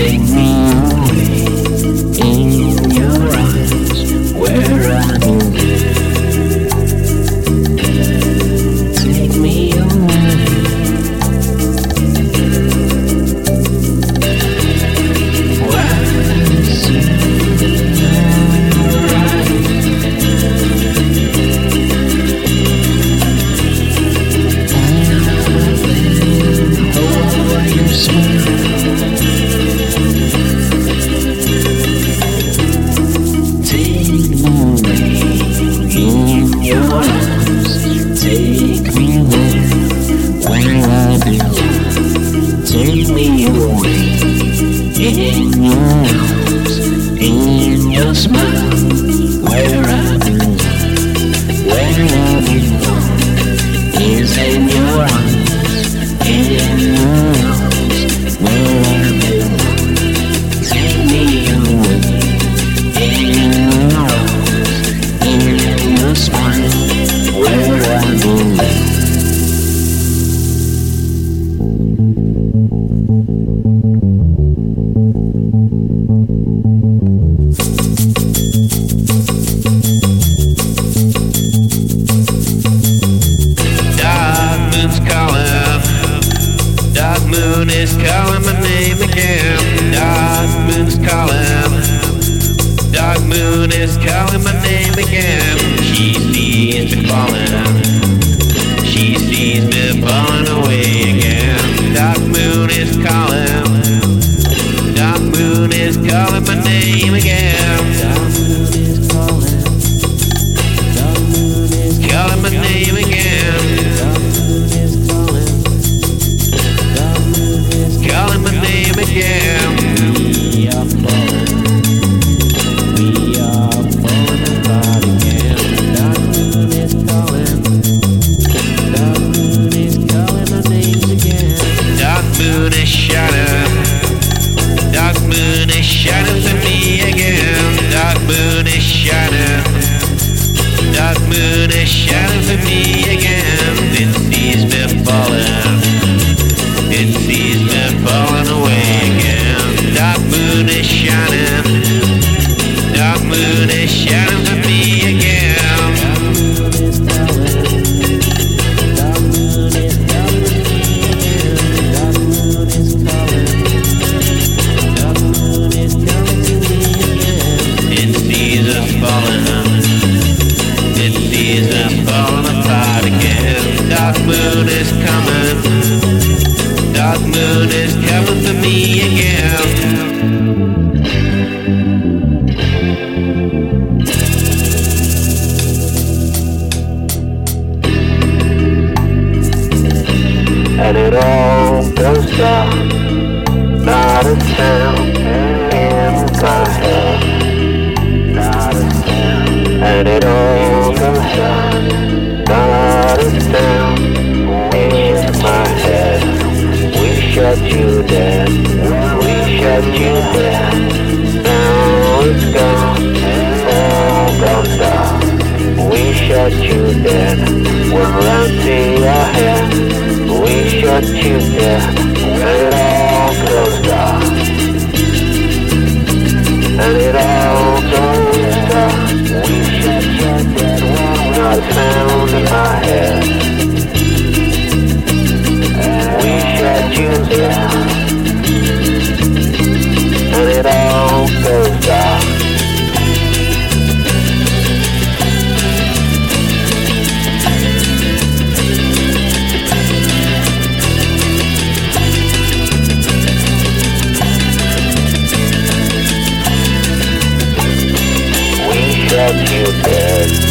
take your smile. is calling. Dark moon is calling my name again. dark moon is coming. Dark moon is coming for me again. And it all goes dark, not a sound in my head, not a sound. And it all goes dark, not a sound. shut you down. We shut you down. Now it's gone. All gone dark. We shut you down. We're out to your hand. We shut you down. And all close. love you, Dad.